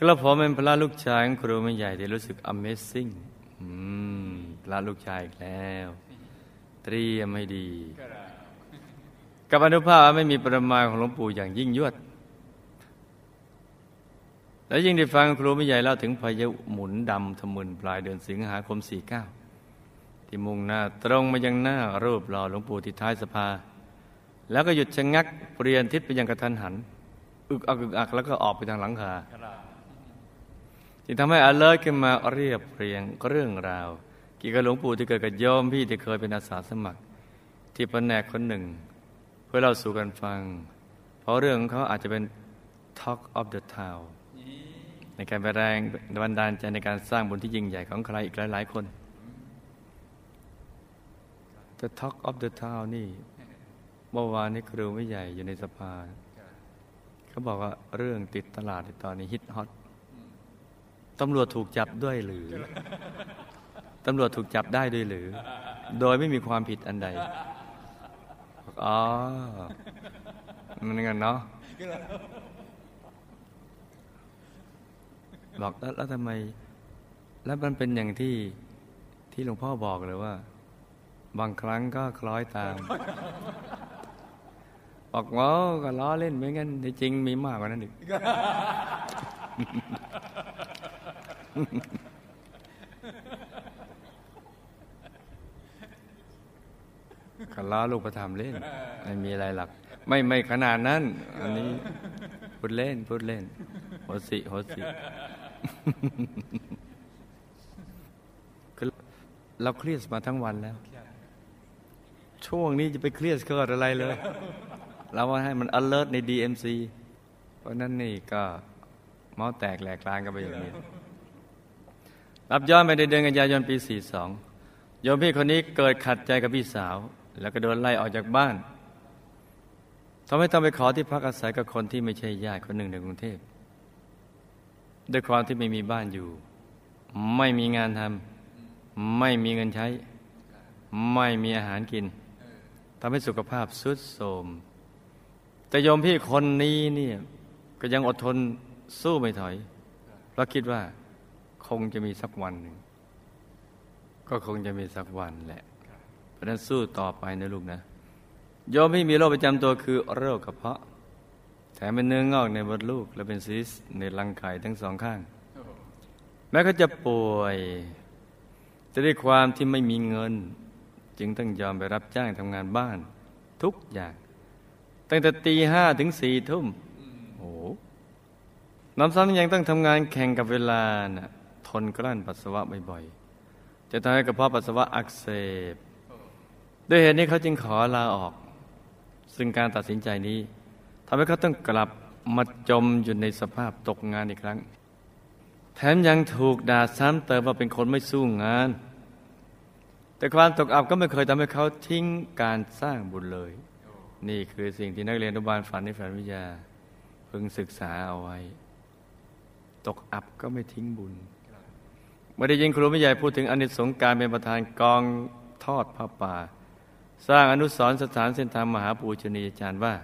กระผมเป็นพระลูกชายของครูไม่ใหญ่ที่รู้สึก Amazing อืมพระลูกชายอีกแล้ว เตรียมให้ดี กับอนุภาพไม่มีประมาณของหลวงปู่อย่างยิ่งยวด และยิ่งได้ฟังครูไม่ใหญ่เล่าถึงพายุหมุนดำทะมึนปลายเดือนสิงหาคม 49 ที่มุ่งหน้าตรงมายังหน้ารูปหล่อหลวงปู่ที่ท้ายสภา แล้วก็หยุดชะงักเปลี่ยนทิศไปยังกระทันหัน อึกอักอึกอักแล้วก็ออกไปทางหลังคา จึงทำให้อเลิศขึ้นมาเรียบเรียงเรื่องราวเกี่ยวกับหลวงปู่ที่เกิดกับโยมพี่ที่เคยเป็นอาสาสมัคร ที่แผนกคนหนึ่ง เพื่อเล่าสู่กันฟัง เพราะเรื่องของเขาอาจจะเป็น Talk of the Town ในการไปแรงบันดาลใจในการสร้างบุญที่ยิ่งใหญ่ของใครอีกหลาย ๆ คน The Talk of the Town นี่เมื่อวานนี้ครูไม่ใหญ่อยู่ในสภาเขาบอกว่าเรื่องติดตลาดในตอนนี้ฮิตฮอต ตำรวจถูกจับด้วยหรือ ตำรวจถูกจับได้ด้วยหรือ โดยไม่มีความผิดอันใด อ๋อ มันงั้นเนาะ บอกแล้วแล้วทำไม แล้วมันเป็นอย่างที่ที่หลวงพ่อบอกเลยว่า บางครั้งก็คล้อยตาม บอกว่าก็ล้อเล่นไม่งั้นที่จริงมีมากกว่านั้นอีก ก็ล้อลูกประทำเล่น ไม่มีอะไรหลัก ไม่ไม่ขนาดนั้น อันนี้พูดเล่นพูดเล่นโหสิโหสิคือเราเครียดมาทั้งวันแล้ว ช่วงนี้จะไปเครียดเกิดอะไรเลย เราว่าให้มัน alert ใน DMC เพราะนั้นนี่ก็เมาส์แตกแหลกลานกันไปอย่างนี้ รับย้อนไปในเดือนกันยายนปี 42 โยมพี่คนนี้เกิดขัดใจกับพี่สาว แล้วก็โดนไล่ออกจากบ้านทำให้ต้องไปขอที่พักอาศัยกับคนที่ไม่ใช่ญาติคนหนึ่งในกรุงเทพด้วยความที่ไม่มีบ้านอยู่ ไม่มีงานทำไม่มีเงินใช้ ไม่มีอาหารกินทำให้สุขภาพสุดโทรมแต่โยมพี่คนนี้เนี่ยก็ยังอดทนสู้ไม่ถอย เพราะคิดว่า คงจะมีสักวันหนึ่งก็คงจะมีสักวันแหละ เพราะนั้นสู้ต่อไปนะลูกนะโยมพี่มีโรคประจำตัวคือโรคกระเพาะ แถมเป็นเนื้องอกในมดลูก และเป็นซีสในรังไข่ทั้งสองข้าง แม้เขาจะป่วย จะได้ความที่ไม่มีเงิน จึงต้องยอมไปรับจ้างทำงานบ้าน ทุกอย่าง ตั้งแต่ตีห้าถึงสี่ทุ่มโอ้น้ำซ้ำยังต้องทำงานแข่งกับเวลานะ่ะ ทนกลั้นปัสสาวะบ่อยๆ จะทำให้กระเพาะปัสสาวะอักเสบ ด้วยเหตุนี้เขาจึงขอลาออก ซึ่งการตัดสินใจนี้ทำให้เขาต้องกลับมาจมอยู่ในสภาพตกงานอีกครั้ง แถมยังถูกด่าซ้ำเติมว่าเป็นคนไม่สู้งาน แต่ความตกอับก็ไม่เคยทำให้เขาทิ้งการสร้างบุญเลย นี่คือสิ่งที่นักเรียนอนุบาลฝันในฝันวิทยา พึงศึกษาเอาไว้ ตกอับก็ไม่ทิ้งบุญ ไม่ได้ยินครูไม่ใหญ่พูดถึงอนิสงส์การเป็นประธานกองทอดพระป่า สร้างอนุสรณ์สถานเส้นทางมหาปูชนียาจารย์ว่า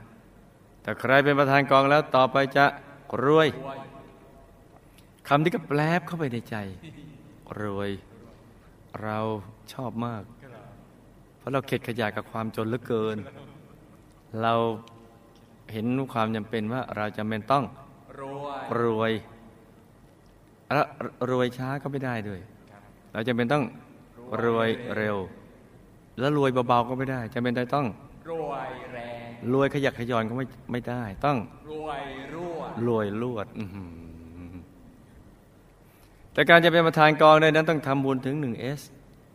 ถ้าใครเป็นประธานกองแล้วต่อไปจะรวยคำที่ก็แปลบเข้าไปในใจ รวย เราชอบมาก เพราะเราเข็ดขยะกับความจนเหลือเกิน เราเห็นความจำเป็นว่าเราจำเป็นต้องรวย แล้วรวยช้าก็ไม่ได้ด้วย เราจำเป็นต้องรวยเร็ว แล้วรวยเบาๆก็ไม่ได้จำเป็นต้องรวยแรงรวยขยักขยอนก็ไม่ไม่ได้ ต้องรวยรวดรวยรวดแต่การจะเป็นประธานกองได้นั้นต้องทำบุญถึงหนึ่งเอส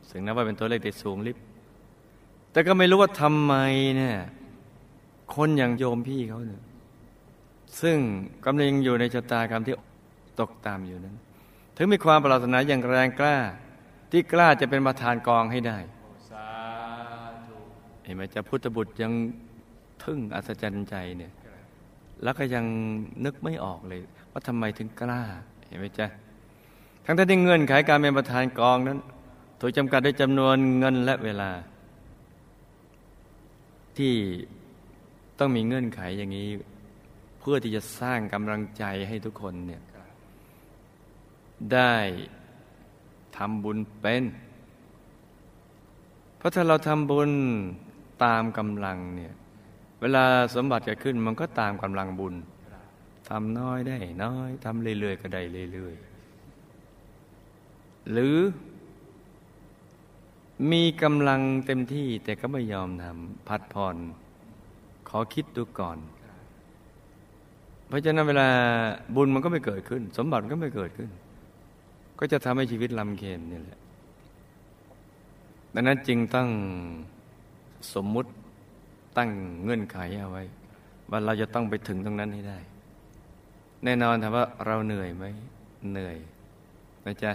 ซึ่งนับว่าเป็นตัวเลขที่สูงลิบแต่ก็ไม่รู้ว่าทำไมเนี่ยคนอย่างโยมพี่เขาเนี่ยซึ่งกำลังอยู่ในชะตากรรมที่ ตกตามอยู่นั้น ถึงมีความปรารถนาอย่างแรงกล้า ที่กล้าจะเป็นประธานกองให้ได้เห็นไหมจะพุทธบุตรยังทึ่งอัศจรรย์ใจเนี่ยแล้วก็ยังนึกไม่ออกเลย ว่าทำไมถึงกล้าเห็นไหมจ๊ะทั้งที่เงื่อนไขการเป็นประธานกองนั้นถูกจำกัดด้วยจำนวนเงินและเวลา ที่ต้องมีเงื่อนไขอย่างนี้ เพื่อที่จะสร้างกำลังใจให้ทุกคนเนี่ย ได้ทำบุญเป็น เพราะถ้าเราทำบุญตามกำลังเนี่ยเวลาสมบัติจะขึ้นมันก็ตามกำลังบุญทำน้อยได้น้อยทำเรื่อยๆก็ได้เรื่อยๆหรือ มีกำลังเต็มที่แต่ก็ไม่ยอมทำพัดผ่อนขอคิดดูก่อน เพราะฉะนั้นเวลาบุญมันก็ไม่เกิดขึ้น สมบัติก็ไม่เกิดขึ้น ก็จะทำให้ชีวิตลำเค็มนี่แหละ ดังนั้นจึงต้องสมมุติตั้งเงื่อนไขเอาไว้ ว่าเราจะต้องไปถึงตรงนั้นให้ได้ แน่นอนถามว่าเราเหนื่อยไหมเหนื่อยนะจ๊ะ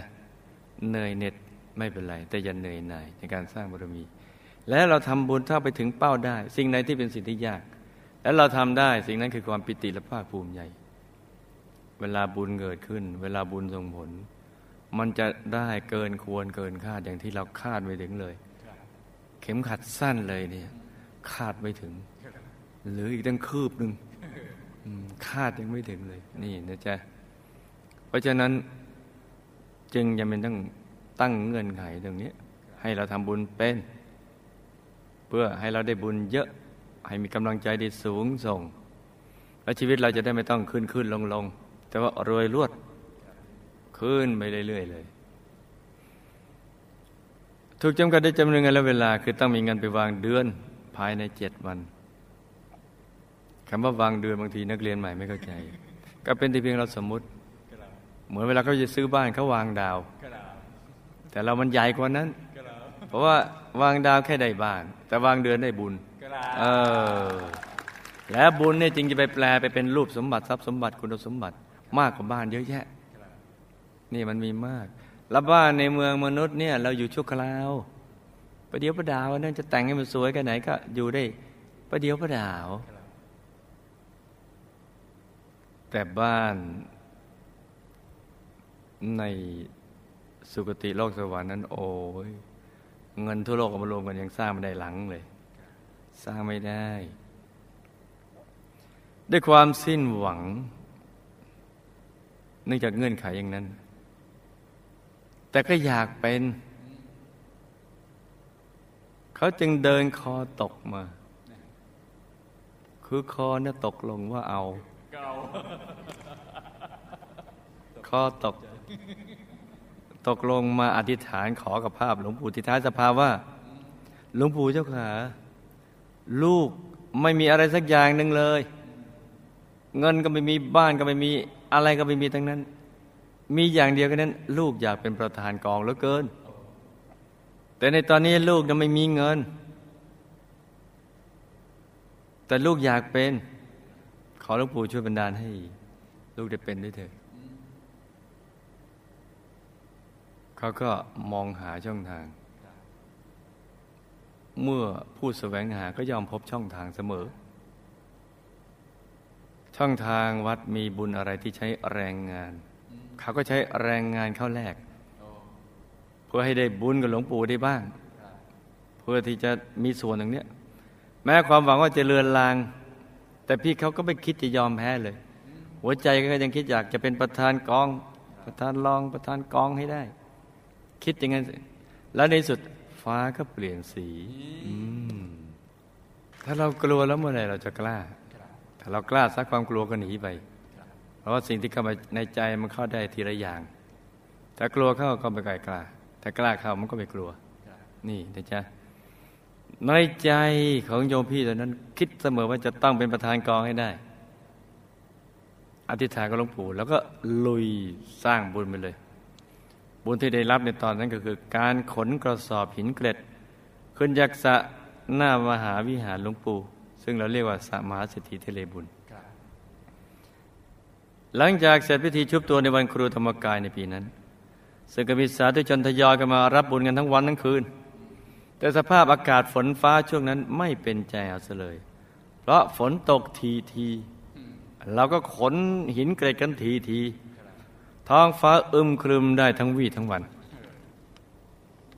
เหนื่อยเน็ดไม่เป็นไร แต่อย่าเหนื่อยหน่ายในการสร้างบารมี และเราทำบุญถ้าไปถึงเป้าได้ สิ่งใดที่เป็นสิ่งที่ยาก แล้วเราทำได้สิ่งนั้นคือความปิติและภาคภูมิใจ เวลาบุญเกิดขึ้น เวลาบุญส่งผล มันจะได้เกินควรเกินคาดอย่างที่เราคาดไม่ถึงเลย เข็มขัดสั้นเลยเนี่ย คาดไม่ถึง หรืออีกตั้งคืบหนึ่งคาดยังไม่ถึงเลย นี่นะจ๊ะ เพราะฉะนั้นจึงยังเป็นต้องตั้งเงื่อนไขตรงนี้ ให้เราทำบุญเป็น เพื่อให้เราได้บุญเยอะ ให้มีกำลังใจได้สูงส่ง แล้วชีวิตเราจะได้ไม่ต้องขึ้นขึ้นลงลงแต่ว่ารวยรวด ขึ้นไปเรื่อยๆเลย ถูกจำกัดได้จำนวนเงินและเวลา คือต้องมีเงินไปวางเดือนภายในเจ็ดวันคำว่าวางเดือนบางทีนักเรียนใหม่ไม่เข้าใจ ก็เป็นที่เพียงเราสมมติ เหมือนเวลาเขาจะซื้อบ้านเขาวางดาว แต่เรามันใหญ่กว่านั้น เพราะว่าวางดาวแค่ได้บ้าน แต่วางเดือนได้บุญเออแล้วบุญเนี่ยจริงจะไปแปลไปเป็นรูปสมบัติทรัพย์สมบัติคุณสมบัติมากกว่าบ้านเยอะแยะ นี่มันมีมากแล้วบ้าในเมืองมนุษย์เนี่ย เราอยู่ชั่วคราวประเดี๋ยวประดาวนั่นจะแต่งให้มันสวยกันไหนก็อยู่ได้ประเดี๋ยวประดาว แต่บ้านในสุคติโลกสวรรค์นั้น โอ้ยเงินทั่วโลกมารวมกันยังสร้างไม่ได้หลังเลย สร้างไม่ได้ ด้วยความสิ้นหวัง เนื่องจากเงื่อนไขอย่างนั้น แต่ก็อยากเป็น เขาจึงเดินคอตกมา คือคอเนี่ยตกลงว่าเอา คอตก ตกลงมาอธิษฐานขอกับภาพ หลวงปู่ทิท้ายสภาว่า หลวงปู่เจ้าขาลูกไม่มีอะไรสักอย่างหนึ่งเลย เงินก็ไม่มีบ้านก็ไม่มีอะไรก็ไม่มีทั้งนั้น มีอย่างเดียวกันนั้น ลูกอยากเป็นประธานกองเหลือเกิน แต่ในตอนนี้ลูกยังไม่มีเงิน แต่ลูกอยากเป็น ขอหลวงปู่ช่วยบันดาลให้ ลูกได้เป็นด้วยเถิดเขาก็มองหาช่องทาง เมื่อผู้แสวงหาก็ยอมพบช่องทางเสมอ ช่องทางวัดมีบุญอะไรที่ใช้แรงงาน เขาก็ใช้แรงงานเข้าแลกเพื่อให้ได้บุญกับหลวงปู่ได้บ้าง เพื่อที่จะมีส่วนตรงนี้แม้ความหวังว่าจะเลือนลาง แต่พี่เขาก็ไม่คิดจะยอมแพ้เลย หัวใจก็ยังคิดอยากจะเป็นประธานกอง ประธานรองประธานกองให้ได้ คิดอย่างนั้นแล้วในสุดฟ้าก็เปลี่ยนสีถ้าเรากลัวแล้วเมื่อไหร่เราจะกล้า ถ้าเรากล้าซักความกลัวก็หนีไปเพ ราะว่าสิ่งที่เข้ามาในใจมันเข้าได้ทีละอย่าง ถ้ากลัวเข้าก็ไม่กล้ากล้าถ้ากล้าเข้ามันก็ไม่กลัว นี่นะจ๊ะในใจของโยมพี่ตอนนั้น คิดเสมอว่าจะต้องเป็นประธานกองให้ได้ อธิษฐานกับหลวงปู่แล้วก็ลุยสร้างบุญไปเลย บุญที่ได้รับในตอนนั้นก็คือ การขนกระสอบหินเกล็ด ขึ้นยักษะหน้ามหาวิหารหลวงปู่ซึ่งเราเรียกว่าสมหาสิทธิเทเลบุญ หลังจากเสร็จพิธีชุบตัวในวันครูธรรมกายในปีนั้นซึ่งก็มีสาธุชนทยอยกันมารับบุญกันทั้งวันทั้งคืน แต่สภาพอากาศฝนฟ้าช่วงนั้นไม่เป็นใจเอาซะเลย เพราะฝนตกทีทีเราก็ขนหินเกรดกันทีทีท้องฟ้าอึมครึมได้ทั้งวี่ทั้งวัน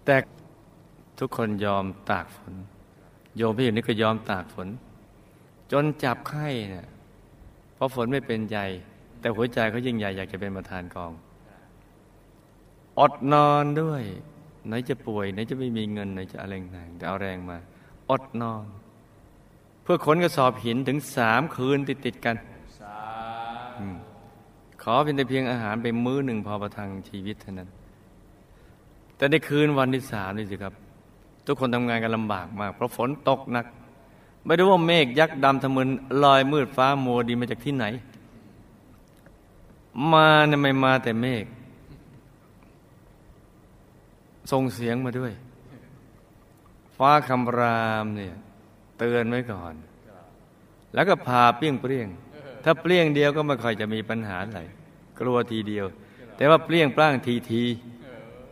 แต่ทุกคนยอมตากฝน โยมพี่อยู่นี่ก็ยอมตากฝน จนจับไข้เนี่ยเพราะฝนไม่เป็นใจ แต่หัวใจเขายิ่งใหญ่อยากจะเป็นประธานกอง อดนอนด้วย ไหนจะป่วย ไหนจะไม่มีเงิน ไหนจะอะไรต่างแต่เอาแรงมา อดนอน เพื่อขนกระสอบหินถึงสามคืนติดติดกันอขอเป็นแต่เพียงอาหารไปมื้อหนึ่งพอประทังชีวิตเท่านั้น แต่ในคืนวันที่สามนี่สิครับ ทุกคนทำงานกันลำบากมาก เพราะฝนตกหนัก ไม่รู้ว่าเมฆยักษ์ดำทะมึนลอยมืดฟ้ามัวดีมาจากที่ไหน มาเนี่ยไม่มาแต่เมฆส่งเสียงมาด้วย ฟ้าคำรามเนี่ย เตือนไว้ก่อน แล้วก็พาเปรี้ยงเปรี้ยง ถ้าเปรี้ยงเดียวก็ไม่ค่อยจะมีปัญหาอะไรกลัวทีเดียว แต่ว่าเปรี้ยงปล้างทีที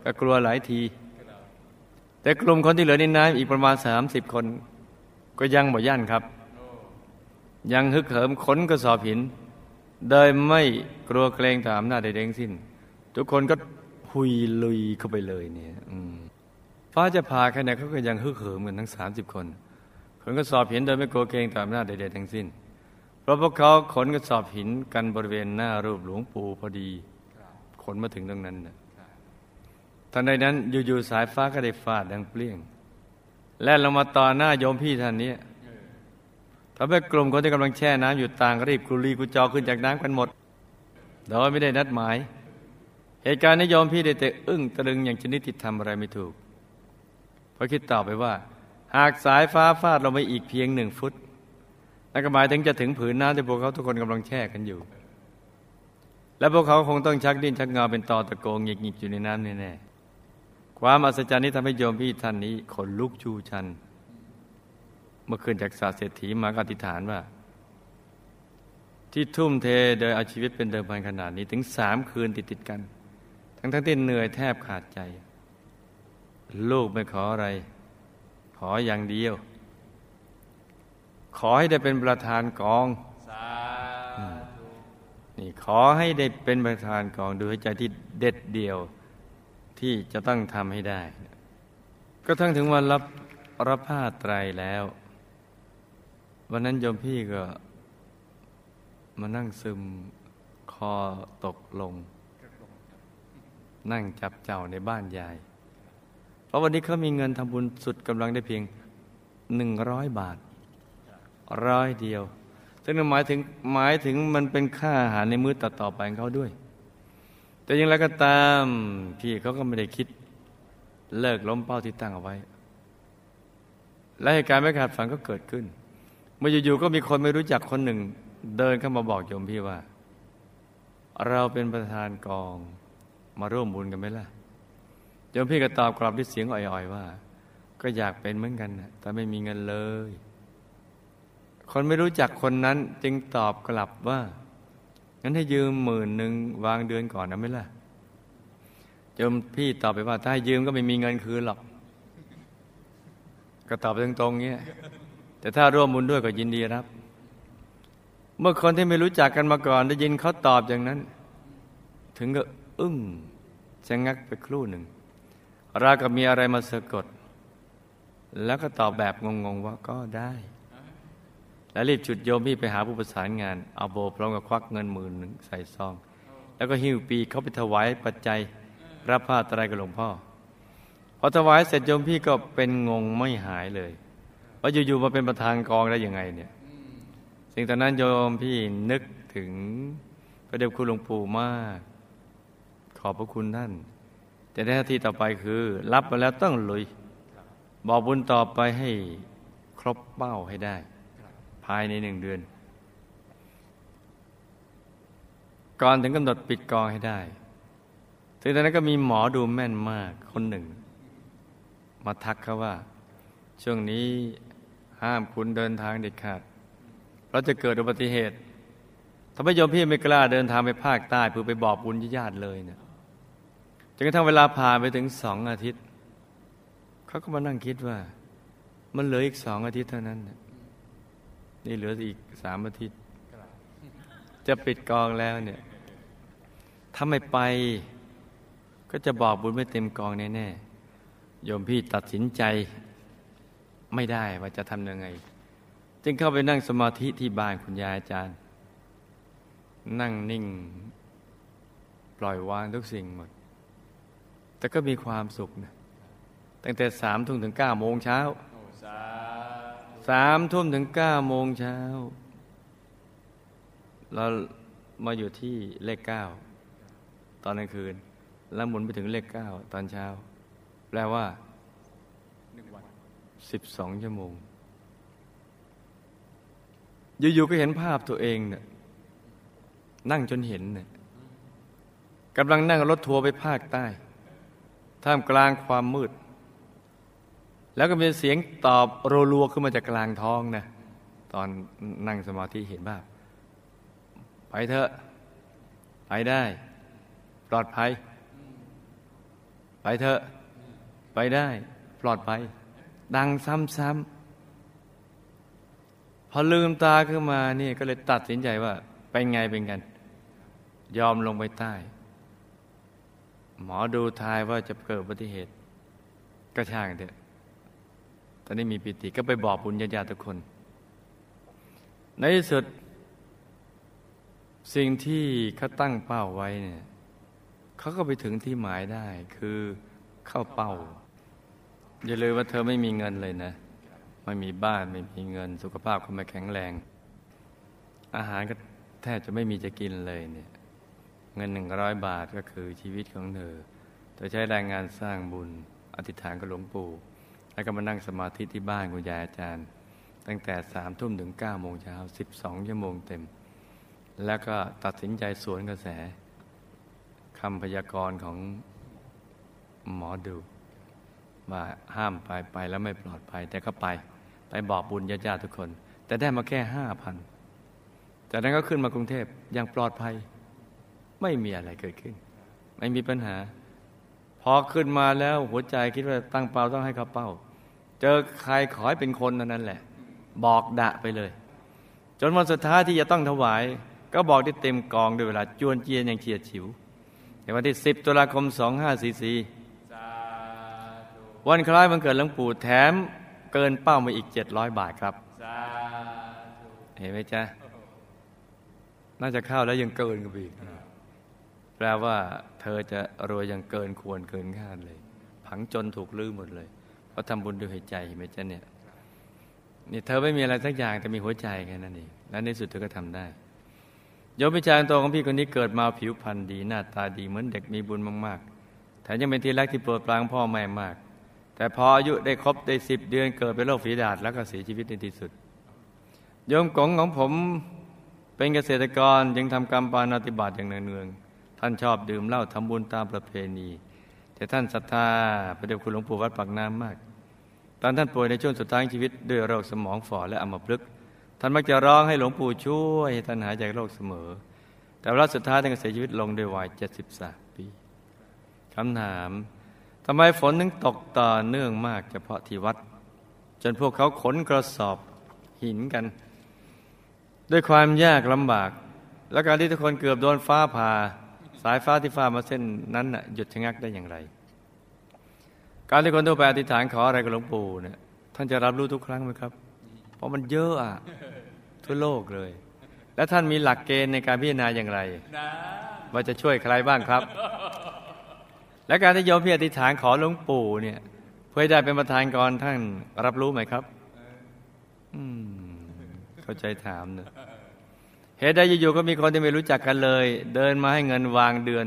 ก็กลัวหลายที แต่กลุ่มคนที่เหลือในน้ำอีกประมาณสามสิบคน ก็ยังบ่ย่านครับ ยังฮึกเหิมขนกระสอบหิน โดยไม่กลัวเกรงต่ออำนาจใดๆทั้งสิ้น ทุกคนก็หุยลุยเข้าไปเลยเนี่ยฟ้าจะพาแค่ไหนเขาก็ยังฮึกเหิมกันทั้งสามสิบคนขนกระสอบหินโดยไม่กลัวเกรงต่ออำนาจใดๆทั้งสิ้น เพราะพวกเขาขนกระสอบหินกันบริเวณหน้ารูปหลวงปู่พอดี ขนมาถึงตรงนั้นนะทันใดนั้นอยู่ๆสายฟ้าก็ได้ฟาดดังเปรี้ยง และลงมาต่อหน้าโยมพี่ท่านนี้ ทำให้กลุ่มคนที่กำลังแช่น้ำอยู่ต่างรีบกุลีกุจอขึ้นจากน้ำกันหมด โดยไม่ได้นัดหมาย เหตุการณ์นี้โยมพี่ได้แต่อึ้งตะลึงอย่างชนิดที่ทำอะไรไม่ถูกเพราะคิดต่อไปว่า หากสายฟ้าฟาดลงไปอีกเพียงหนึ่งฟุตนั่นก็หมายถึงจะถึงผืนน้ำที่พวกเขาทุกคนกำลังแช่กันอยู่ และพวกเขาคงต้องชักดิ้นชักงาเป็นตอตะโกงหยิกๆอยู่ในน้ำแน่ๆความอัศจรรย์นี้ทำให้โยมพี่ท่านนี้ขนลุกชูชัน เมื่อคืนจากสาเศรษฐีมาก็อธิษฐานว่า ที่ทุ่มเทโดยเอาชีวิตเป็นเดิมพันขนาดนี้ถึงสามคืนติดๆกัน ทั้งทั้งๆที่เหนื่อยแทบขาดใจ ลูกไม่ขออะไร ขออย่างเดียว ขอให้ได้เป็นประธานกองสาธุนี่ขอให้ได้เป็นประธานกองโดยใจที่เด็ดเดี่ยวที่จะต้องทำให้ได้ ก็ทั้งถึงวันรับรับผ้าไตรแล้ว วันนั้นโยมพี่ก็ มานั่งซึมคอตกลง นั่งจับเจ้าในบ้านยาย เพราะวันนี้เขามีเงินทำบุญสุดกำลังได้เพียงหนึ่งร้อยบาทร้อยเดียว ซึ่งนั่นหมายถึงหมายถึงมันเป็นค่าอาหารในมื้อต่อต่อไปของเขาด้วย แต่อยังไรก็ตามพี่เขาก็ไม่ได้คิด เลิกล้มเป้าที่ตั้งเอาไว้ และเหตุการณ์ไม่ขาดฝันก็เกิดขึ้น มื่ออยู่ๆก็มีคนไม่รู้จักคนหนึ่ง เดินเข้ามาบอกโยมพี่ว่า เราเป็นประธานกองมาร่วมบุญกันไหมล่ะโยมพี่ก็ตอบกลับด้วยเสียงอ่อยๆว่า ก็อยากเป็นเหมือนกันนะแต่ไม่มีเงินเลย คนไม่รู้จักคนนั้นจึงตอบกลับว่างั้นให้ยืมหมื่นหนึ่งวางเดือนก่อนนะไหมล่ะโยมพี่ตอบไปว่า ถ้าให้ยืมก็ไม่มีเงินคืนหรอกก็ตอบตรงๆเงี้ย แต่ถ้าร่วมบุญด้วยก็ยินดีรับ เมื่อคนที่ไม่รู้จักกันมาก่อน ได้ยินเขาตอบอย่างนั้น ถึงก็อึ้งชะงักไปครู่หนึ่งราวกับมีอะไรมาสะกด แล้วก็ตอบแบบงงๆว่าก็ได้ แล้วรีบจุดโยมพี่ไปหาผู้ประสานงาน เอาโบพร้อมกับควักเงินหมื่นหนึ่งใส่ซอง แล้วก็หิ้วปีเขาไปถวายปัจจัย รับผ้าตรายกับหลวงพ่อ พอถวายเสร็จโยมพี่ก็เป็นงงไม่หายเลย ว่าอยู่ๆมาเป็นประธานกองได้ยังไงเนี่ยสิ่งตอนนั้นโยมพี่นึกถึงพระเดชคุณหลวงปู่มาก ขอบพระคุณท่าน แต่หน้าที่ต่อไปคือ รับมาแล้วต้องลุย บอกบุญต่อไปให้ครบเป้าให้ได้ ภายในหนึ่งเดือน ก่อนถึงกำหนดปิดกองให้ได้ถึงตอนนั้นก็มีหมอดูแม่นมากคนหนึ่ง มาทักเขาว่า ช่วงนี้ ห้ามคุณเดินทางเด็ดขาดเราจะเกิดอุบัติเหตุทำให้โยมพี่ไม่กล้าเดินทางไปภาคใต้เพื่อไปบอกบุญญาติเลยเนี่ยจนกระทั่งเวลาผ่านไปถึงสองอาทิตย์ เขาก็มานั่งคิดว่า มันเหลืออีกสองอาทิตย์เท่านั้น นี่เหลืออีกสามอาทิตย์ จะปิดกองแล้วเนี่ยถ้าไม่ไปก็จะบอกบุญไม่เต็มกองแน่ๆโยมพี่ตัดสินใจ ไม่ได้ว่าจะทำยังไง จึงเข้าไปนั่งสมาธิที่บ้านคุณยายอาจารย์ นั่งนิ่ง ปล่อยวางทุกสิ่งหมด แต่ก็มีความสุขนะตั้งแต่สามทุ่มถึงเก้าโมงเช้าสามทุ่มถึงเก้าโมงเช้า เรามาอยู่ที่เลขเก้าตอนกลางคืน แล้วหมุนไปถึงเลขเก้าตอนเช้า แปลว่าหนึ่งวัน สิบสองชั่วโมง อยู่ๆก็เห็นภาพตัวเองเนี่ยนั่งจนเห็นเนี่ยกำลังนั่งรถทัวร์ไปภาคใต้ ท่ามกลางความมืด แล้วก็มีเสียงตอบรัวๆขึ้นมาจากกลางท้องนะ ตอนนั่งสมาธิเห็นภาพ ไปเถอะ ไปได้ ปลอดภัย ไปเถอะ ไปได้ ปลอดภัย ดังซ้ำๆพอลืมตาขึ้นมานี่ก็เลยตัดสินใจว่าเป็นไงเป็นกัน ยอมลงไปใต้ หมอดูทายว่าจะเกิดอุบัติเหตุ ก็ช่างเถอะตอนนี้มีปิติก็ไปบอกบุญญาญาทุกคน ในที่สุด สิ่งที่เขาตั้งเป้าไว้เนี่ยเขาก็ไปถึงที่หมายได้คือเข้าเป้า อย่าลืมว่าเธอไม่มีเงินเลยนะ ไม่มีบ้านไม่มีเงิน สุขภาพก็ไม่แข็งแรง อาหารก็แทบจะไม่มีจะกินเลยเนี่ย เงินหนึ่งร้อยบาทก็คือชีวิตของเธอ เธอใช้แรงงานสร้างบุญ อธิษฐานกับหลวงปู่ แล้วก็มานั่งสมาธิที่บ้านคุณยายอาจารย์ ตั้งแต่สามทุ่มถึงเก้าโมงเช้าสิบสองชั่วโมงเต็ม แล้วก็ตัดสินใจสวนกระแสคำพยากรณ์ของหมอดู ว่าห้ามไปไปแล้วไม่ปลอดภัย แต่ก็ไปไปบอกบุญญาติทุกคน แต่ได้มาแค่ห้าพันจากนั้นก็ขึ้นมากรุงเทพอย่างปลอดภัย ไม่มีอะไรเกิดขึ้น ไม่มีปัญหา พอขึ้นมาแล้วหัวใจคิดว่าตั้งเป้าต้องให้เขาเป้า เจอใครขอให้เป็นคนนั้นแหละ บอกดะไปเลย จนวันสุดท้ายที่จะต้องถวาย ก็บอกได้เต็มกองด้วยเวลาจวนเจียนอย่างเฉียดฉิว ในวันที่ 10ตุลาคม 2544 วันคล้ายวันเกิดหลวงปู่แถมเกินเป้ามาอีก700บาทครับเห็นไหมจ๊ะ น่าจะเข้าแล้วยังเกินกันไปอีกแปลว่า เธอจะรวยยังเกินควรเกินคาดเลย ผังจนถูกลื้อหมดเลยเพราะทำบุญด้วยหัวใจเห็นไหมจ๊ะเนี่ยนี่เธอไม่มีอะไรสักอย่างแต่มีหัวใจแค่นั้นเองและในสุดเธอก็ทำได้โยมพิจารณ์ตัวของพี่คนนี้เกิดมาผิวพรรณดีหน้าตาดีเหมือนเด็กมีบุญมากๆแถมยังเป็นที่รักที่โปรดปรานพ่อแม่มาก แต่พออายุได้ครบได้สิบเดือนเกิดเป็นโรคฝีดาษแล้วก็เสียชีวิตในที่สุด โยมกงของผมเป็นเกษตรกรยังทำกรรมปานาติบาตอย่างเนืองๆท่านชอบดื่มเหล้าทำบุญตามประเพณี แต่ท่านศรัทธาพระเดชคุณหลวงปู่วัดปากน้ำมาก ตอนท่านป่วยในช่วงสุดท้ายชีวิตด้วยโรคสมองฝ่อและอัมพฤกษ์ท่านมักจะร้องให้หลวงปู่ช่วยให้ท่านหายจากโรคเสมอ แต่ว่าสุดท้ายท่านก็เสียชีวิตลงด้วยวัย73 ปีคำถาม ทำไมฝนถึงตกต่อเนื่องมากเฉพาะที่วัด จนพวกเขาขนกระสอบหินกัน ด้วยความยากลำบาก และการที่ทุกคนเกือบโดนฟ้าผ่า สายฟ้าที่ฟ้ามาเส้นนั้นหยุดชะงักได้อย่างไร การที่คนทั่วไปอธิษฐานขออะไรกับหลวงปู่เนี่ยท่านจะรับรู้ทุกครั้งไหมครับ เพราะมันเยอะอะทั่วโลกเลย และท่านมีหลักเกณฑ์ในการพิจารณาอย่างไร ว่าจะช่วยใครบ้างครับ และการที่โยมพี่อธิษฐานขอหลวงปู่เนี่ยเพื่อได้เป็นประธานกรท่านรับรู้ไหมครับ อืม เข้าใจถามเนอะเหตุใดอยู่ๆก็มีคนที่ไม่รู้จักกันเลย เดินมาให้เงินวางเดือน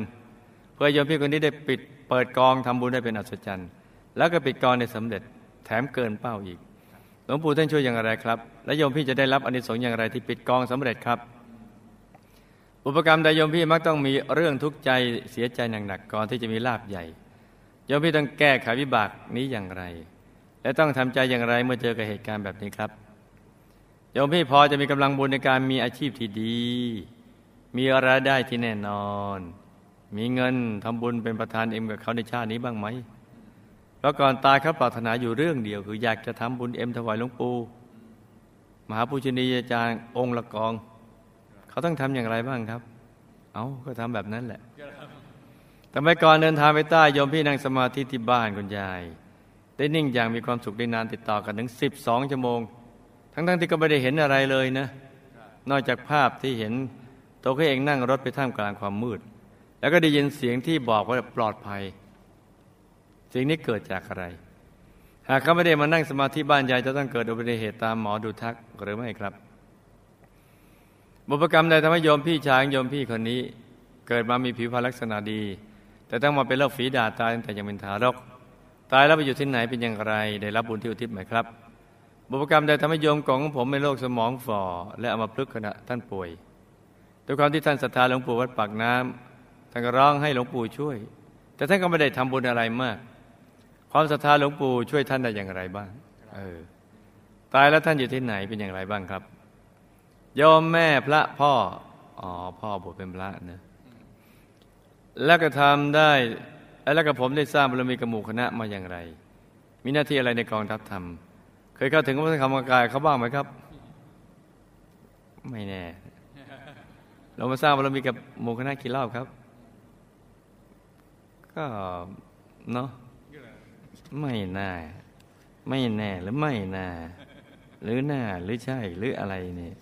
เพื่อโยมพี่คนนี้ได้ปิดเปิดกองทำบุญได้เป็นอัศจรรย์ แล้วก็ปิดกองได้สำเร็จ แถมเกินเป้าอีกหลวงปู่ท่านช่วยอย่างไรครับ และโยมพี่จะได้รับอนิสงส์อย่างไรที่ปิดกองสำเร็จครับ อุปกรรมใดโยมพี่มักต้องมีเรื่องทุกข์ใจเสียใจหนักๆก่อนที่จะมีลาบใหญ่โยมพี่ต้องแก้ไขวิบากนี้อย่างไร และต้องทำใจอย่างไรเมื่อเจอกับเหตุการณ์แบบนี้ครับโยมพี่พอจะมีกำลังบุญในการมีอาชีพที่ดี มีรายได้ที่แน่นอน มีเงินทำบุญเป็นประธานเอ็มกับเขาในชาตินี้บ้างไหมเพราะก่อนตายเขาปรารถนาอยู่เรื่องเดียว คืออยากจะทำบุญเอ็มถวายหลวงปู่มหาปูชนียาจารย์องค์ละกอง เขาต้องทำอย่างไรบ้างครับ เอาก็ทำแบบนั้นแหละแต่ไม่ก่อนเดินทางไปใต้โยมพี่นั่งสมาธิที่บ้านคุณยาย ได้นิ่งอย่างมีความสุขได้นานติดต่อกันถึงสิบสองชั่วโมง ทั้งๆทที่ก็ไม่ได้เห็นอะไรเลยนะ นอกจากภาพที่เห็นตัวเขาเองนั่งรถไปท่ามกลางความมืด แล้วก็ได้ยินเสียงที่บอกว่าปลอดภัยสิ่งนี้เกิดจากอะไร หากเขาไม่ได้มานั่งสมาธิบ้านใหญ่จะต้องเกิดอุบัติเหตุตามหมอดูทักหรือไม่ครับ บุพกรรมใดทำให้โยมพี่ชายโยมพี่คนนี้ เกิดมามีผิวพรรณลักษณะดี แต่ต้องมาเป็นโรคฝีดาษตายตั้งแต่ยังเป็นทารก ตายแล้วไปอยู่ที่ไหนเป็นอย่างไร ได้รับบุญที่อุทิศไหมครับ บุพกรรมใดทำให้โยมของผมเป็นโรคสมองฝ่อและเอามาพลึกขณะท่านป่วยด้วยความที่ท่านศรัทธาหลวงปู่วัดปากน้ำท่านก็ร้องให้หลวงปู่ช่วย แต่ท่านก็ไม่ได้ทำบุญอะไรมาก ความศรัทธาหลวงปู่ช่วยท่านได้อย่างไรบ้าง เออ ตายแล้วท่านอยู่ที่ไหนเป็นอย่างไรบ้างครับ โยมแม่พระพ่อ อ๋อ พ่อบวชเป็นพระนะแล้วก็ทำได้ แล้วก็ผมได้สร้างบารมีกระหมู่คณะมาอย่างไร มีหน้าที่อะไรในกองทัพธรรม เคยเข้าถึงพระธรรมกายเขาบ้างไหมครับ ไม่แน่ เรามาสร้างบารมีกับหมู่คณะกี่รอบครับ ก็เนาะไม่น่า ไม่แน่หรือไม่น่า หรือหน้าหรือใช่หรืออะไรเนี่ย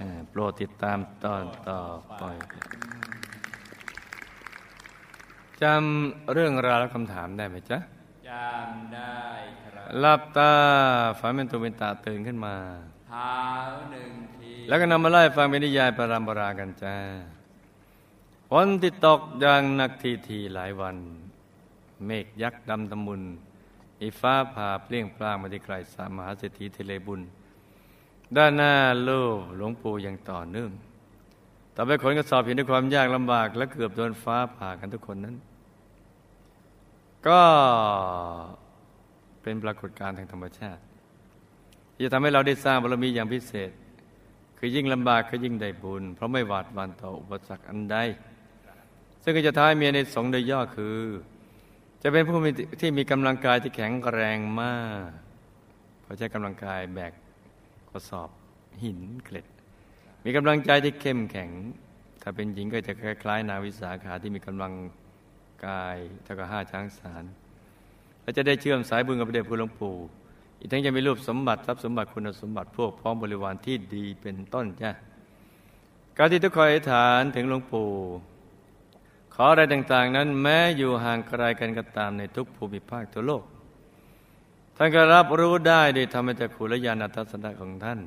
อ่าโปรดติดตามตอนต่อไปจำเรื่องราวและคำถามได้ไหมจ๊ะจำได้ครับหลับตาฝันเป็นตัวเป็นตาตื่นขึ้นมาเท้าหนึ่งทีแล้วก็นำมาไล่ฟังเป็นนิยายปรามปรากันจ้าฝนที่ตกอย่างหนักทีทีหลายวัน เมฆยักษ์ดำตะมุนอีฟ้าผ่าเปลี่ยงปลางมาที่ไกลสามมหาเศรษฐีเทเลบุญ ด้านหน้าลูกหลวงปู่ยังต่อเนื่องต่อไปคนก็สอบเห็นด้วยความยากลำบาก และเกือบโดนฟ้าผ่ากันทุกคนนั้น ก็เป็นปรากฏการณ์ทางธรรมชาติที่จะทำให้เราได้สร้างบารมีอย่างพิเศษ คือยิ่งลำบากก็ยิ่งได้บุญ เพราะไม่หวาดหวันต่ออุปสรรคอันใด ซึ่งก็จะท้ายเมียในสงโดยย่อคือ จะเป็นผู้ที่มีกำลังกายที่แข็งแรงมากเพราะใช้กำลังกายแบก กระสอบหินเกล็ด มีกำลังใจที่เข้มแข็ง ถ้าเป็นหญิงก็จะคล้ายๆ นาวิสาขาที่มีกำลังกายเท่ากับห้าช้างสารและจะได้เชื่อมสายบุญกับพระเดชคุณหลวงปู่อีกทั้งจะมีรูปสมบัติทรัพย์สมบัติคุณสมบัติพวกพร้อมบริวารที่ดีเป็นต้นจ้ะการที่ทุกคนอธิษฐานถึงหลวงปู่ขออะไรต่างๆ นั้นแม้อยู่ห่างไกลกันก็ตามในทุกภูมิภาคทั่วโลก ท่านก็รับรู้ได้โดยธรรมจักขุและญาณทัศนะของท่าน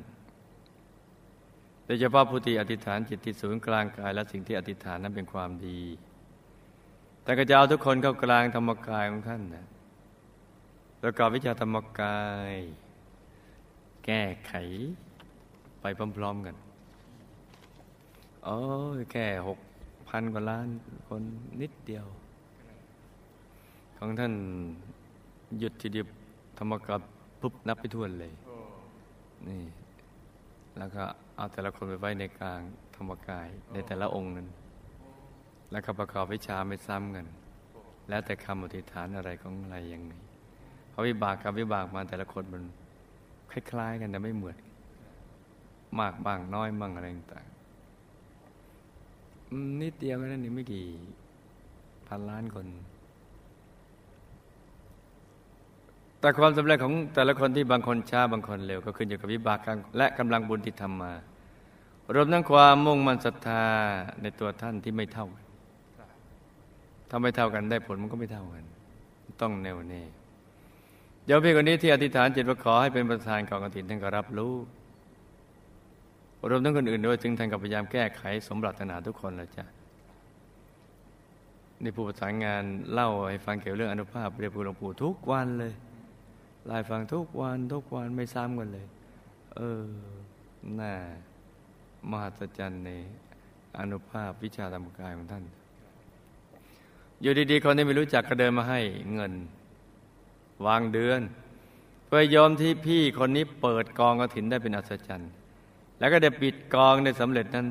โดยเฉพาะผู้ที่อธิษฐานจิตที่ศูนย์กลางกายและสิ่งที่อธิษฐานนั้นเป็นความดีแต่ก็จะเอาทุกคนเข้ากลางธรรมกายของท่านนะประกอบวิชาธรรมกาย แก้ไข ไปพร้อมๆกันโอ้ยแค่หกพันกว่าล้านคนนิดเดียว ของท่านหยุดทีเดียว ธรรมกายปุ๊บนับไปทวนเลย นี่ แล้วก็เอาแต่ละคนไปไว้ในกลางธรรมกายในแต่ละองค์นั้น แล้วก็ประกอบวิชาไม่ซ้ำกัน แล้วแต่คำอธิษฐานอะไรของอะไรยังไงเพราะวิบากกับวิบากมาแต่ละคนมันคล้ายๆ กันแต่ไม่เหมือน มากบ้างน้อยบ้างอะไรต่างนิดเดียวแค่นั้นนี่ไม่กี่พันล้านคน แต่ความสำเร็จของแต่ละคนที่บางคนช้าบางคนเร็ว ก็ขึ้นอยู่กับวิบากกรรมและกำลังบุญที่ทำมา รวมทั้งความมุ่งมั่นศรัทธาในตัวท่านที่ไม่เท่ากันถ้าไม่เท่ากันได้ผลมันก็ไม่เท่ากัน ต้องแน่วแน่เดี๋ยวพี่คนนี้ที่อธิษฐานจิตว่าขอให้เป็นประธานกองกฐินท่านก็รับรู้รวมทั้งคนอื่นด้วยถึงท่านก็พยายามแก้ไขสมปรารถนาทุกคนแล้วจ้ะในผู้ประสานงานเล่าให้ฟังเกี่ยวเรื่องอนุภาพเรียบหลวงปู่ทุกวันเลย ไล่ฟังทุกวันทุกวันไม่ซ้ำกันเลย เออ น่ามหัศจรรย์ในอนุภาพวิชาธรรมกายของท่าน อยู่ดีๆ คนที่ไม่รู้จักก็เดินมาให้เงิน วางเดือน เพื่อยอมที่พี่คนนี้เปิดกองกระถินได้เป็นอัศจรรย์ แล้วก็ได้ปิดกองได้สำเร็จนั้น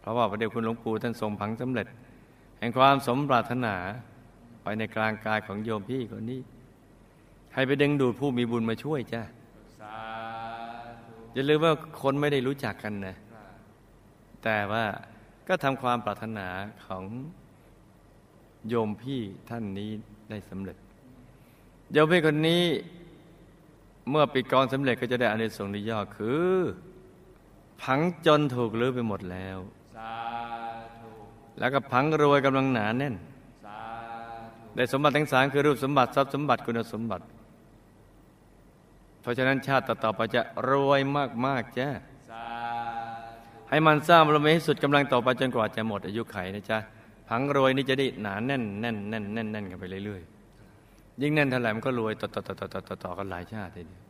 เพราะว่าพระเดชคุณหลวงปู่ท่านทรงผังสำเร็จ แห่งความสมปรารถนาไปในกลางกายของโยมพี่คนนี้ ให้ไปดึงดูดผู้มีบุญมาช่วยจ้าสาธุอย่าลืมว่าคนไม่ได้รู้จักกันนะ แต่ว่าก็ทำความปรารถนาของโยมพี่ท่านนี้ได้สำเร็จ โยมพี่คนนี้เมื่อปิดกองสำเร็จก็จะได้อานิสงส์ในย่อคือ ผังจนถูกลือไปหมดแล้วสาธุแล้วก็ผังรวยกำลังหนาแน่นสาธุได้สมบัติทั้งสามคือรูปสมบัติทรัพย์สมบัติคุณสมบัติ เพราะฉะนั้นชาติต่อๆไปจะรวยมากๆจ้าสาธุให้มันสร้างบารมีให้สุดกำลังต่อไปจนกว่าจะหมดอายุไขนะจ๊ะผังรวยนี่จะได้หนาแน่นแน่นแน่นแน่นแน่นกันไปเรื่อยๆ ยิ่งแน่นเท่าไหร่มันก็รวยต่อต่อต่อต่อต่อต่อต่อกันหลายชาติทีเดียว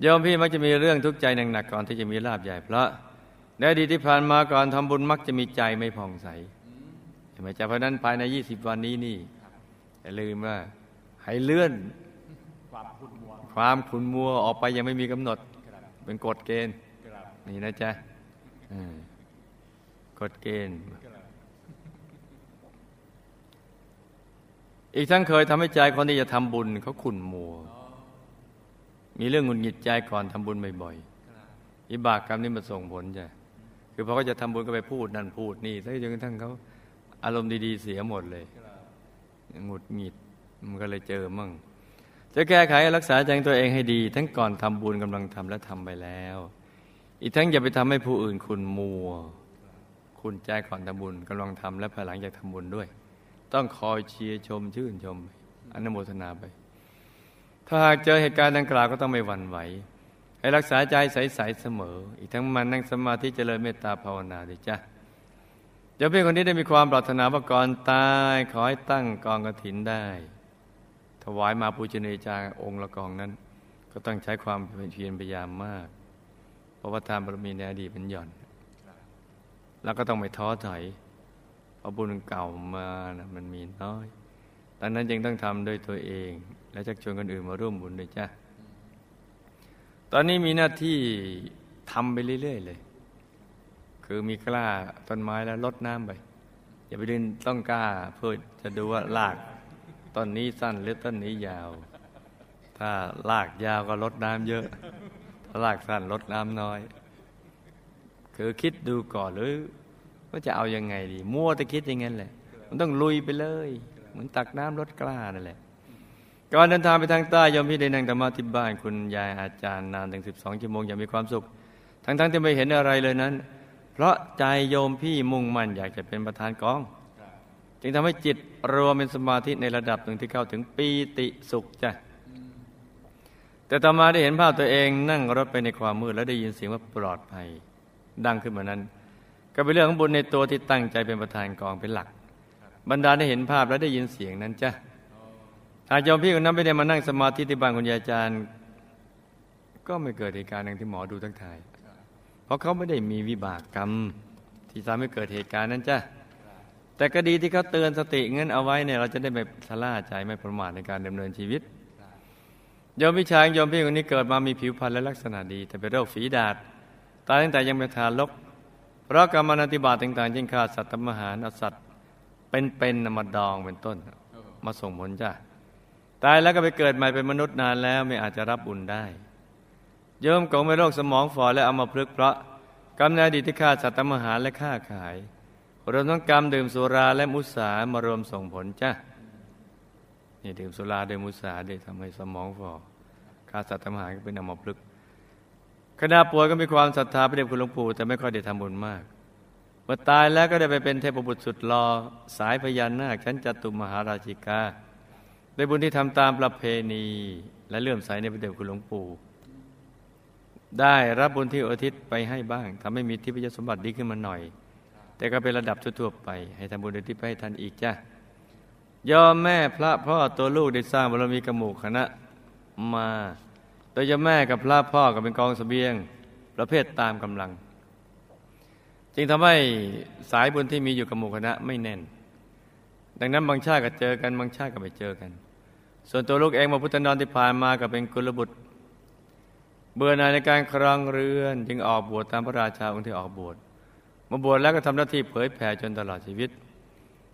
โยมพี่มักจะมีเรื่องทุกข์ใจหนักๆก่อนที่จะมีลาบใหญ่เพราะในอดีตที่ผ่านมาก่อนทำบุญมักจะมีใจไม่ผ่องใสเห็นไหมจ๊ะเพราะฉะนั้นภายใน20วันนี้นี่อย่าลืมว่าให้เลื่อน ความขุนมัวออกไปยังไม่มีกำหนด เป็นกฎเกณฑ์นี่นะจ๊ะกฎเกณฑ์ อีกทั้งเคยทำให้ใจคนที่จะทำบุญเขาขุนมัว มีเรื่องหงุดหงิดใจก่อนทำบุญบ่อยๆอิบากกรรมนี่มันส่งผลจ้ะคือพอเขาจะทำบุญก็ไปพูดนั่นพูดนี่ซะจนกระทั่งเขาอารมณ์ดีๆเสียหมดเลยหงุดหงิดมันก็เลยเจอมั่ง จะแก้ไขรักษาใจตัวเองให้ดี ทั้งก่อนทำบุญกำลังทำและทำไปแล้ว อีกทั้งอย่าไปทำให้ผู้อื่นคุณมัว คุณใจก่อนทำบุญกำลังทำและภายหลังจากทำบุญด้วย ต้องคอยเชียร์ชมชื่นชมอนุโมทนาไป ถ้าหากเจอเหตุการณ์ดังกล่าวก็ต้องไม่หวั่นไหว ให้รักษาใจใสๆเสมอ อีกทั้งมันนั่งสมาธิเจริญเมตตาภาวนาด้วยจ้ะเดี๋ยวเพื่อนคนนี้ได้มีความปรารถนาว่าก่อนตายขอให้ตั้งกองกระถินได้ วายมาปูชนียจารองค์ละกองนั้น ก็ต้องใช้ความเพียรพยายามมาก เพราะว่าทานบารมีในอดีตเป็นหย่อน แล้วก็ต้องไม่ท้อถอยเพราะบุญเก่ามานะมันมีน้อยดังนั้นจึงต้องทำโดยตัวเอง และชักชวนคนอื่นมาร่วมบุญด้วยจ้ะตอนนี้มีหน้าที่ทำไปเรื่อย ๆ เลย คือมีกล้าต้นไม้แล้วลดน้ำไป อย่าไปดึงต้องกล้าเพื่อจะดูว่าลาก ต้นนี้สั้นหรือต้นนี้ยาว ถ้าลากยาวก็ลดน้ำเยอะ ถ้าลากสั้นลดน้ำน้อย คือคิดดูก่อนหรือว่าจะเอายังไงดี มั่วแต่คิดอย่างนั้นแหละ มันต้องลุยไปเลย เหมือนตักน้ำลดกล้านั่นแหละก่อนเดินทางไปทางใต้โยมพี่ได้นั่งธรรมะที่บ้านคุณยายอาจารย์นานถึง12ชั่วโมงอย่างมีความสุข ทั้งๆที่ไม่เห็นอะไรเลยนั้น เพราะใจโยมพี่มุ่งมั่นอยากจะเป็นประธานกอง จึงทำให้จิตรวมเป็นสมาธิในระดับหนึ่งที่เข้าถึงปีติสุขจ้ะแต่ต่อมาได้เห็นภาพตัวเองนั่งรถไปในความมืดแล้วได้ยินเสียงว่าปลอดภัย ดังขึ้นมานั้น ก็เป็นเรื่องของบุญในตัวที่ตั้งใจเป็นประธานกองเป็นหลัก บรรดาได้เห็นภาพและได้ยินเสียงนั้นจ้ะหากโยมพี่คนนั้นไม่ได้มานั่งสมาธิที่บ้านคุณยายอาจารย์ ก็ไม่เกิดเหตุการณ์อย่างที่หมอดูทั้งทาย เพราะเขาไม่ได้มีวิบากกรรม ที่ทำให้เกิดเหตุการณ์นั้นจ้ะ แต่ก็ดีที่เขาเตือนสติเงินเอาไว้เนี่ยเราจะได้ไม่ทะล่าใจไม่ประมาทในการดำเนินชีวิตยมพี่ชายยมพี่คนนี้เกิดมามีผิวพรรณและลักษณะดี แต่เป็นโรคฝีดาษตายตั้งแต่ยังเป็นทารกเพราะกรรมนาติบาตต่างๆเช่นฆ่าสัตว์ทำอาหารเอาสัตว์ เป็นๆนำมาดองเป็นต้น มาส่งผลจ้ะตายแล้วก็ไปเกิดใหม่เป็นมนุษย์นานแล้วไม่อาจจะรับบุญได้โยมกงเป็นโรคสมองฝ่อและเอามาพลึกษ์เพราะกรรมในอดีตที่ฆ่าสัตว์ทำอาหารและฆ่าขาย รวมทั้งกรรมดื่มสุราและมุสามารวมส่งผลจ้ะนี่ดื่มสุราดื่มมุสาได้ทำให้สมองฝ่อฆ่าสัตว์ทำหารก็เป็นอมพฤกขณะป่วยก็มีความศรัทธาพระเดชคุณหลวงปู่แต่ไม่ค่อยได้ทำบุญมากเมื่อตายแล้วก็ได้ไปเป็นเทพบุตรสุดรอสายพญานาคชั้นจตุมหาราชิกาได้บุญที่ทำตามประเพณี และเลื่อมใสในพระเดชคุณหลวงปู่ได้รับบุญที่อุทิศไปให้บ้างทำให้มีทิพยสมบัติดีขึ้นมาหน่อย แต่ก็เป็นระดับทั่วๆไป ให้ทำบุญอุทิศไปให้ท่านอีกจ้ะยอมแม่พระพ่อตัวลูกได้สร้างบารมีกระหมู่คณะมา โดยยอมแม่กับพระพ่อก็เป็นกองเสบียง ประเภทตามกำลัง จึงทำให้สายบุญที่มีอยู่กับหมู่คณะไม่แน่น ดังนั้นบางชาติก็เจอกันบางชาติก็ไม่เจอกัน ส่วนตัวลูกเองมาพุทธนอนที่ผ่านมาก็เป็นกุลบุตร เบื่อหน่ายในการครองเรือน จึงออกบวชตามพระราชาองค์ที่ออกบวช มาบวชแล้วก็ทำหน้าที่เผยแผ่จนตลอดชีวิต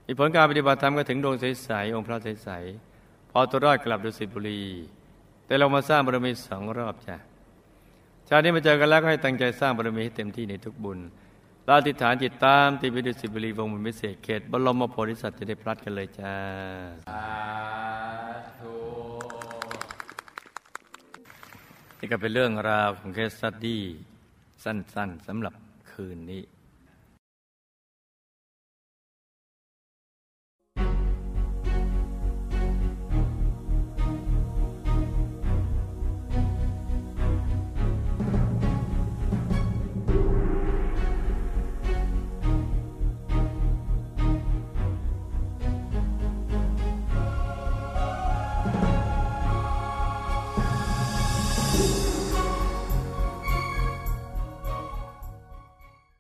มีผลการปฏิบัติธรรมก็ถึงดวงใสๆองค์พระใสๆพอตัวรอดกลับดุสิตบุรี แต่เรามาสร้างบารมีสองรอบจ้ะชาตินี้มาเจอกันแล้วก็ให้ตั้งใจสร้างบารมีให้เต็มที่ในทุกบุญเราอธิฐานจิตตามที่วิดุสิตบุรีวงศ์บุญวิเศษเขตบรมโพธิสัตว์จะได้พลัดกันเลยจ้าสาธุนี่ก็เป็นเรื่องราวของเคสสตดี้สั้นๆสำหรับคืนนี้